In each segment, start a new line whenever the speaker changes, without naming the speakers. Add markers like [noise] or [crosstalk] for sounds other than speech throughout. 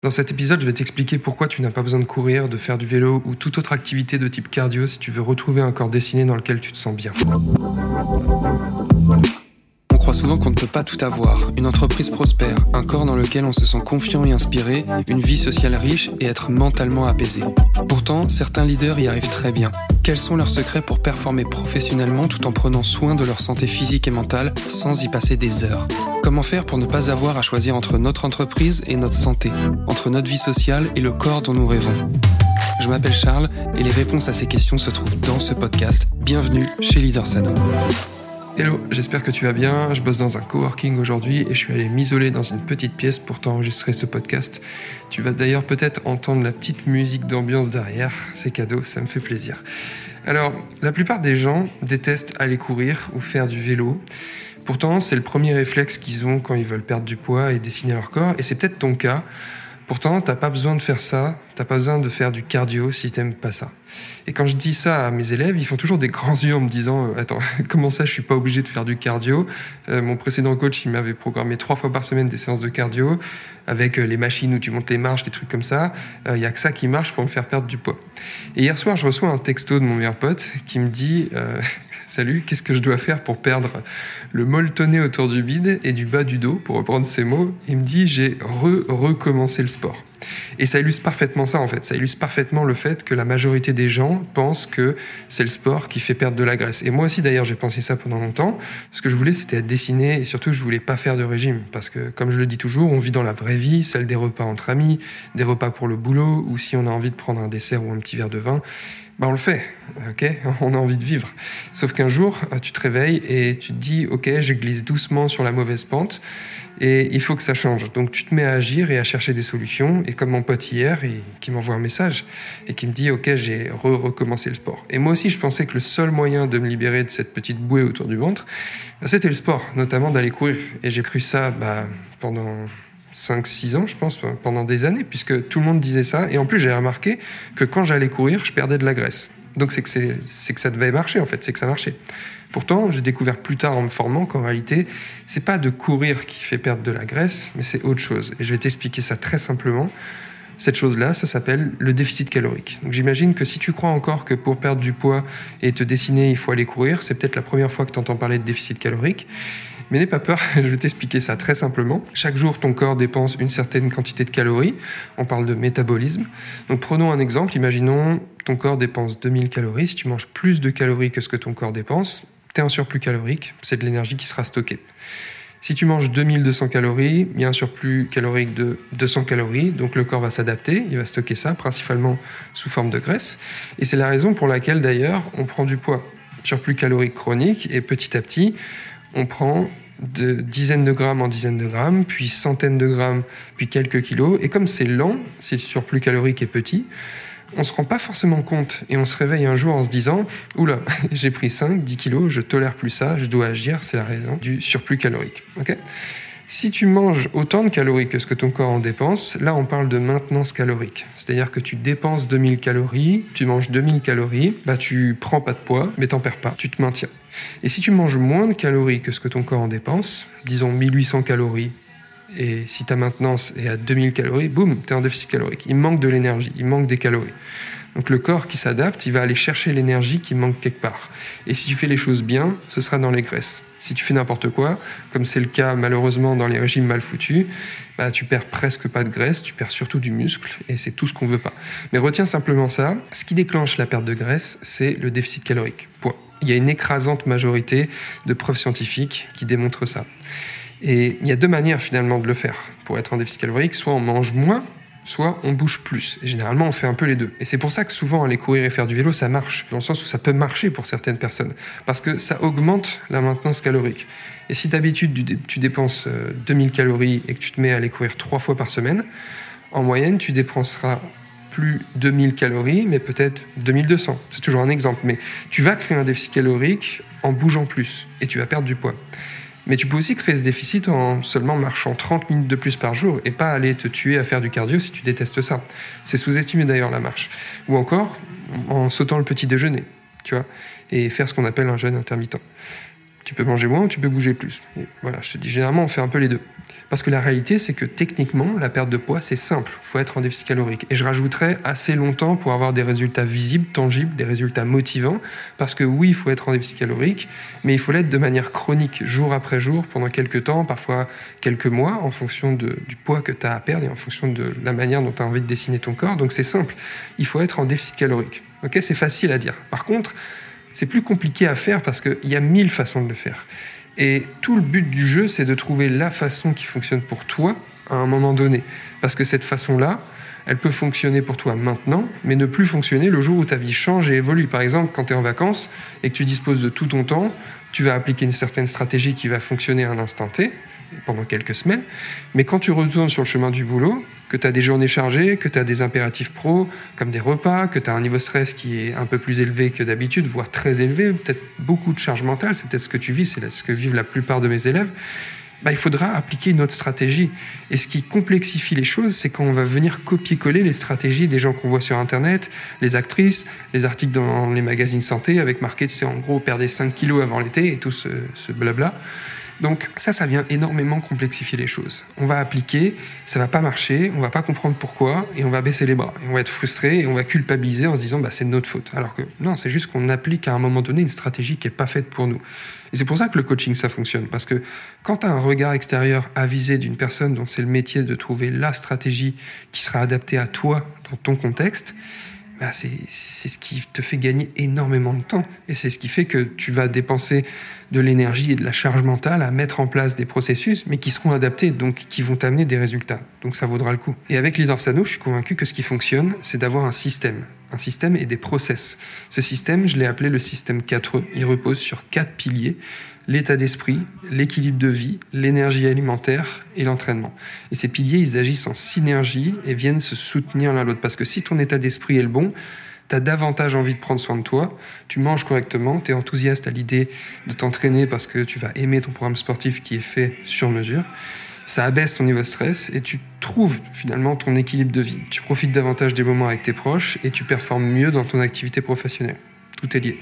Dans cet épisode, je vais t'expliquer pourquoi tu n'as pas besoin de courir, de faire du vélo ou toute autre activité de type cardio si tu veux retrouver un corps dessiné dans lequel tu te sens bien. Croit souvent qu'on ne peut pas tout avoir. Une entreprise prospère, un corps dans lequel on se sent confiant et inspiré, une vie sociale riche et être mentalement apaisé. Pourtant, certains leaders y arrivent très bien. Quels sont leurs secrets pour performer professionnellement tout en prenant soin de leur santé physique et mentale sans y passer des heures? Comment faire pour ne pas avoir à choisir entre notre entreprise et notre santé, entre notre vie sociale et le corps dont nous rêvons? Je m'appelle Charles et les réponses à ces questions se trouvent dans ce podcast. Bienvenue chez Leader Sano. Hello, j'espère que tu vas bien. Je bosse dans un coworking aujourd'hui et je suis allé m'isoler dans une petite pièce pour t'enregistrer ce podcast. Tu vas d'ailleurs peut-être entendre la petite musique d'ambiance derrière. C'est cadeau, ça me fait plaisir. Alors, la plupart des gens détestent aller courir ou faire du vélo. Pourtant, c'est le premier réflexe qu'ils ont quand ils veulent perdre du poids et dessiner leur corps, et c'est peut-être ton cas. Pourtant, t'as pas besoin de faire ça, t'as pas besoin de faire du cardio si t'aimes pas ça. Et quand je dis ça à mes élèves, ils font toujours des grands yeux en me disant euh, Attends, [laughs] comment ça, je suis pas obligé de faire du cardio? Euh, Mon précédent coach, il m'avait programmé trois fois par semaine des séances de cardio avec euh, les machines où tu montes les marches, des trucs comme ça. Il y a que ça qui marche pour me faire perdre du poids. Et hier soir, je reçois un texto de mon meilleur pote qui me dit Salut, qu'est-ce que je dois faire pour perdre le molletonné autour du bide et du bas du dos, pour reprendre ces mots? Il me dit J'ai re-recommencé le sport. Et ça illustre parfaitement ça, en fait. Ça illustre parfaitement le fait que la majorité des gens pensent que c'est le sport qui fait perdre de la graisse. Et moi aussi, d'ailleurs, j'ai pensé ça pendant longtemps. Ce que je voulais, c'était dessiné et surtout, je voulais pas faire de régime. Parce que, comme je le dis toujours, on vit dans la vraie vie, celle des repas entre amis, des repas pour le boulot, ou si on a envie de prendre un dessert ou un petit verre de vin. Bah on le fait, ok? On a envie de vivre. Sauf qu'un jour, tu te réveilles et tu te dis, ok, je glisse doucement sur la mauvaise pente et il faut que ça change. Donc tu te mets à agir et à chercher des solutions. Et comme mon pote hier, qui m'envoie un message et qui me dit Ok, j'ai recommencé le sport. Et moi aussi, je pensais que le seul moyen de me libérer de cette petite bouée autour du ventre, bah, c'était le sport, notamment d'aller courir. Et j'ai cru ça bah, pendant 5-6 ans, je pense, pendant des années, puisque tout le monde disait ça. Et en plus, j'ai remarqué que quand j'allais courir, je perdais de la graisse. Donc c'est que, que ça devait marcher, en fait, c'est que ça marchait. Pourtant, j'ai découvert plus tard en me formant qu'en réalité, c'est pas de courir qui fait perdre de la graisse, mais c'est autre chose. Et je vais t'expliquer ça très simplement. Cette chose-là, ça s'appelle le déficit calorique. Donc j'imagine que si tu crois encore que pour perdre du poids et te dessiner, il faut aller courir, c'est peut-être la première fois que tu entends parler de déficit calorique. Mais n'aie pas peur, [laughs] je vais t'expliquer ça très simplement. Chaque jour, ton corps dépense une certaine quantité de calories. On parle de métabolisme. Donc prenons un exemple. Imaginons ton corps dépense 2000 calories. Si tu manges plus de calories que ce que ton corps dépense, tu es un surplus calorique, c'est de l'énergie qui sera stockée. Si tu manges 2200 calories, il y a un surplus calorique de 200 calories, donc le corps va s'adapter, il va stocker ça, principalement sous forme de graisse. Et c'est la raison pour laquelle d'ailleurs on prend du poids. Surplus calorique chronique, et petit à petit, on prend de dizaines de grammes en dizaines de grammes, puis centaines de grammes, puis quelques kilos. Et comme c'est lent, si le surplus calorique est petit, on se rend pas forcément compte et on se réveille un jour en se disant Oula, [laughs] j'ai pris 5, 10 kilos, je tolère plus ça, je dois agir, c'est la raison du surplus calorique. Si tu manges autant de calories que ce que ton corps en dépense, là on parle de maintenance calorique. C'est-à-dire que tu dépenses 2000 calories, tu manges 2000 calories, bah tu prends pas de poids, mais t'en perds pas, tu te maintiens. Et si tu manges moins de calories que ce que ton corps en dépense, disons 1800 calories et si ta maintenance est à 2000 calories, boum, tu es en déficit calorique. Il manque de l'énergie, il manque des calories. Donc le corps qui s'adapte, il va aller chercher l'énergie qui manque quelque part. Et si tu fais les choses bien, ce sera dans les graisses. Si tu fais n'importe quoi, comme c'est le cas malheureusement dans les régimes mal foutus, bah, tu perds presque pas de graisse, tu perds surtout du muscle, et c'est tout ce qu'on veut pas. Mais retiens simplement ça, ce qui déclenche la perte de graisse, c'est le déficit calorique. Il y a une écrasante majorité de preuves scientifiques qui démontrent ça. Et il y a deux manières finalement de le faire pour être en déficit calorique. Soit on mange moins, soit on bouge plus. Et généralement, on fait un peu les deux. Et c'est pour ça que souvent, aller courir et faire du vélo, ça marche. Dans le sens où ça peut marcher pour certaines personnes. Parce que ça augmente la maintenance calorique. Et si d'habitude, tu dépenses 2000 euh, calories et que tu te mets à aller courir trois fois par semaine, en moyenne, tu dépenseras plus 2000 calories, mais peut-être 2200. C'est toujours un exemple. Mais tu vas créer un déficit calorique en bougeant plus et tu vas perdre du poids. Mais tu peux aussi créer ce déficit en seulement marchant 30 minutes de plus par jour et pas aller te tuer à faire du cardio si tu détestes ça. C'est sous-estimé d'ailleurs la marche. Ou encore en sautant le petit déjeuner, tu vois, et faire ce qu'on appelle un jeûne intermittent. Tu peux manger moins ou tu peux bouger plus. voilà, je te dis généralement on fait un peu les deux. Parce que la réalité, c'est que techniquement, la perte de poids, c'est simple. Il faut être en déficit calorique. Et je rajouterais assez longtemps pour avoir des résultats visibles, tangibles, des résultats motivants. Parce que oui, il faut être en déficit calorique, mais il faut l'être de manière chronique, jour après jour, pendant quelques temps, parfois quelques mois, en fonction du poids que tu as à perdre et en fonction de la manière dont tu as envie de dessiner ton corps. Donc c'est simple. Il faut être en déficit calorique. Ok, c'est facile à dire. Par contre, c'est plus compliqué à faire parce qu'il y a mille façons de le faire. Et tout le but du jeu, c'est de trouver la façon qui fonctionne pour toi à un moment donné. Parce que cette façon-là, elle peut fonctionner pour toi maintenant, mais ne plus fonctionner le jour où ta vie change et évolue. Par exemple, quand tu es en vacances et que tu disposes de tout ton temps, tu vas appliquer une certaine stratégie qui va fonctionner à un instant T, pendant quelques semaines. Mais quand tu retournes sur le chemin du boulot, que tu as des journées chargées, que tu as des impératifs pro, comme des repas, que tu as un niveau stress qui est un peu plus élevé que d'habitude, voire très élevé, peut-être beaucoup de charge mentale, c'est peut-être ce que tu vis, c'est ce que vivent la plupart de mes élèves, bah, il faudra appliquer une autre stratégie. Et ce qui complexifie les choses, c'est quand on va venir copier-coller les stratégies des gens qu'on voit sur Internet, les actrices, les articles dans les magazines santé, avec marqué, tu en gros, perdre 5 kilos avant l'été et tout ce, ce blabla. Donc ça, ça vient énormément complexifier les choses. On va appliquer, ça va pas marcher, on va pas comprendre pourquoi, et on va baisser les bras. Et on va être frustré, et on va culpabiliser en se disant bah, c'est de notre faute. Alors que non, c'est juste qu'on applique à un moment donné une stratégie qui est pas faite pour nous. Et c'est pour ça que le coaching, ça fonctionne. Parce que quand tu as un regard extérieur avisé d'une personne dont c'est le métier de trouver la stratégie qui sera adaptée à toi dans ton contexte, bah, c'est ce qui te fait gagner énormément de temps. Et c'est ce qui fait que tu vas dépenser de l'énergie et de la charge mentale à mettre en place des processus, mais qui seront adaptés, donc qui vont t'amener des résultats. Donc ça vaudra le coup. Et avec Leader Sano, je suis convaincu que ce qui fonctionne, c'est d'avoir un système. Un système et des process. Ce système, je l'ai appelé le système 4E. Il repose sur quatre piliers l'état d'esprit, l'équilibre de vie, l'énergie alimentaire et l'entraînement. Et ces piliers, ils agissent en synergie et viennent se soutenir l'un l'autre. Parce que si ton état d'esprit est le bon, tu as davantage envie de prendre soin de toi, tu manges correctement, tu es enthousiaste à l'idée de t'entraîner parce que tu vas aimer ton programme sportif qui est fait sur mesure. Ça abaisse ton niveau de stress et tu trouves finalement ton équilibre de vie. Tu profites davantage des moments avec tes proches et tu performes mieux dans ton activité professionnelle. Tout est lié.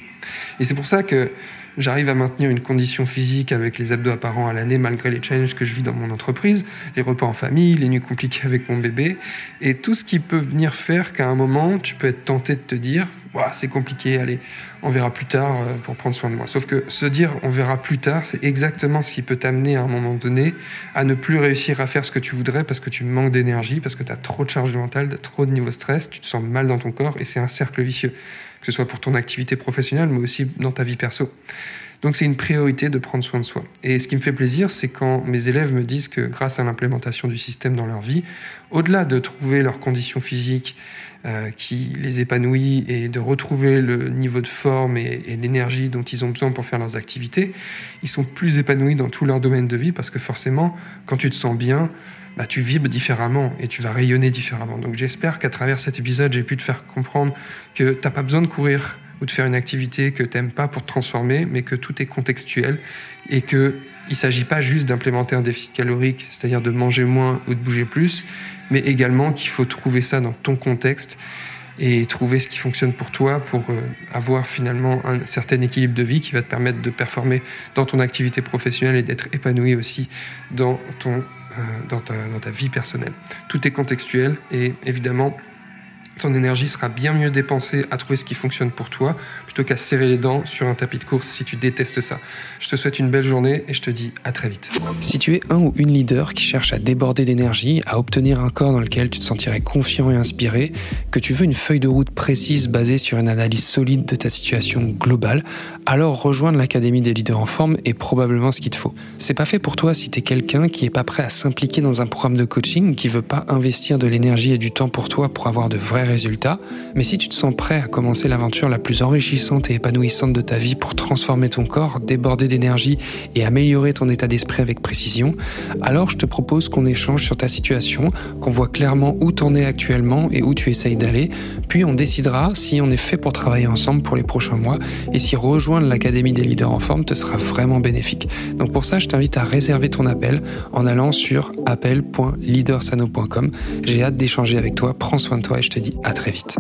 Et c'est pour ça que J'arrive à maintenir une condition physique avec les abdos apparents à l'année malgré les challenges que je vis dans mon entreprise, les repas en famille, les nuits compliquées avec mon bébé, et tout ce qui peut venir faire qu'à un moment, tu peux être tenté de te dire c'est compliqué, allez, on verra plus tard euh, pour prendre soin de moi. Sauf que se dire on verra plus tard, c'est exactement ce qui peut t'amener à un moment donné à ne plus réussir à faire ce que tu voudrais parce que tu manques d'énergie, parce que tu as trop de charge mentale, tu as trop de niveau stress, tu te sens mal dans ton corps, et c'est un cercle vicieux que ce soit pour ton activité professionnelle, mais aussi dans ta vie perso. Donc c'est une priorité de prendre soin de soi. Et ce qui me fait plaisir, c'est quand mes élèves me disent que grâce à l'implémentation du système dans leur vie, au-delà de trouver leurs conditions physiques euh, qui les épanouit et de retrouver le niveau de forme et, et l'énergie dont ils ont besoin pour faire leurs activités, ils sont plus épanouis dans tous leurs domaines de vie parce que forcément, quand tu te sens bien, bah, tu vibres différemment et tu vas rayonner différemment. Donc j'espère qu'à travers cet épisode, j'ai pu te faire comprendre que tu n'as pas besoin de courir ou de faire une activité que tu n'aimes pas pour te transformer, mais que tout est contextuel et qu'il ne s'agit pas juste d'implémenter un déficit calorique, c'est-à-dire de manger moins ou de bouger plus, mais également qu'il faut trouver ça dans ton contexte et trouver ce qui fonctionne pour toi pour euh, avoir finalement un certain équilibre de vie qui va te permettre de performer dans ton activité professionnelle et d'être épanoui aussi dans ton dans ta, dans ta vie personnelle. Tout est contextuel et évidemment, ton énergie sera bien mieux dépensée à trouver ce qui fonctionne pour toi plutôt qu'à serrer les dents sur un tapis de course si tu détestes ça. Je te souhaite une belle journée et je te dis à très vite.
Si tu es un ou une leader qui cherche à déborder d'énergie, à obtenir un corps dans lequel tu te sentirais confiant et inspiré, que tu veux une feuille de route précise basée sur une analyse solide de ta situation globale, alors rejoindre l'Académie des leaders en forme est probablement ce qu'il te faut. C'est pas fait pour toi si tu es quelqu'un qui est pas prêt à s'impliquer dans un programme de coaching, qui veut pas investir de l'énergie et du temps pour toi pour avoir de vrais résultats, mais si tu te sens prêt à commencer l'aventure la plus enrichissante et épanouissante de ta vie pour transformer ton corps, déborder d'énergie et améliorer ton état d'esprit avec précision, alors je te propose qu'on échange sur ta situation, qu'on voit clairement où t'en es actuellement et où tu essayes d'aller, puis on décidera si on est fait pour travailler ensemble pour les prochains mois et si rejoindre l'Académie des leaders en forme te sera vraiment bénéfique. Donc pour ça, je t'invite à réserver ton appel en allant sur appel.leadersano.com. J'ai hâte d'échanger avec toi, prends soin de toi et je te dis à très vite.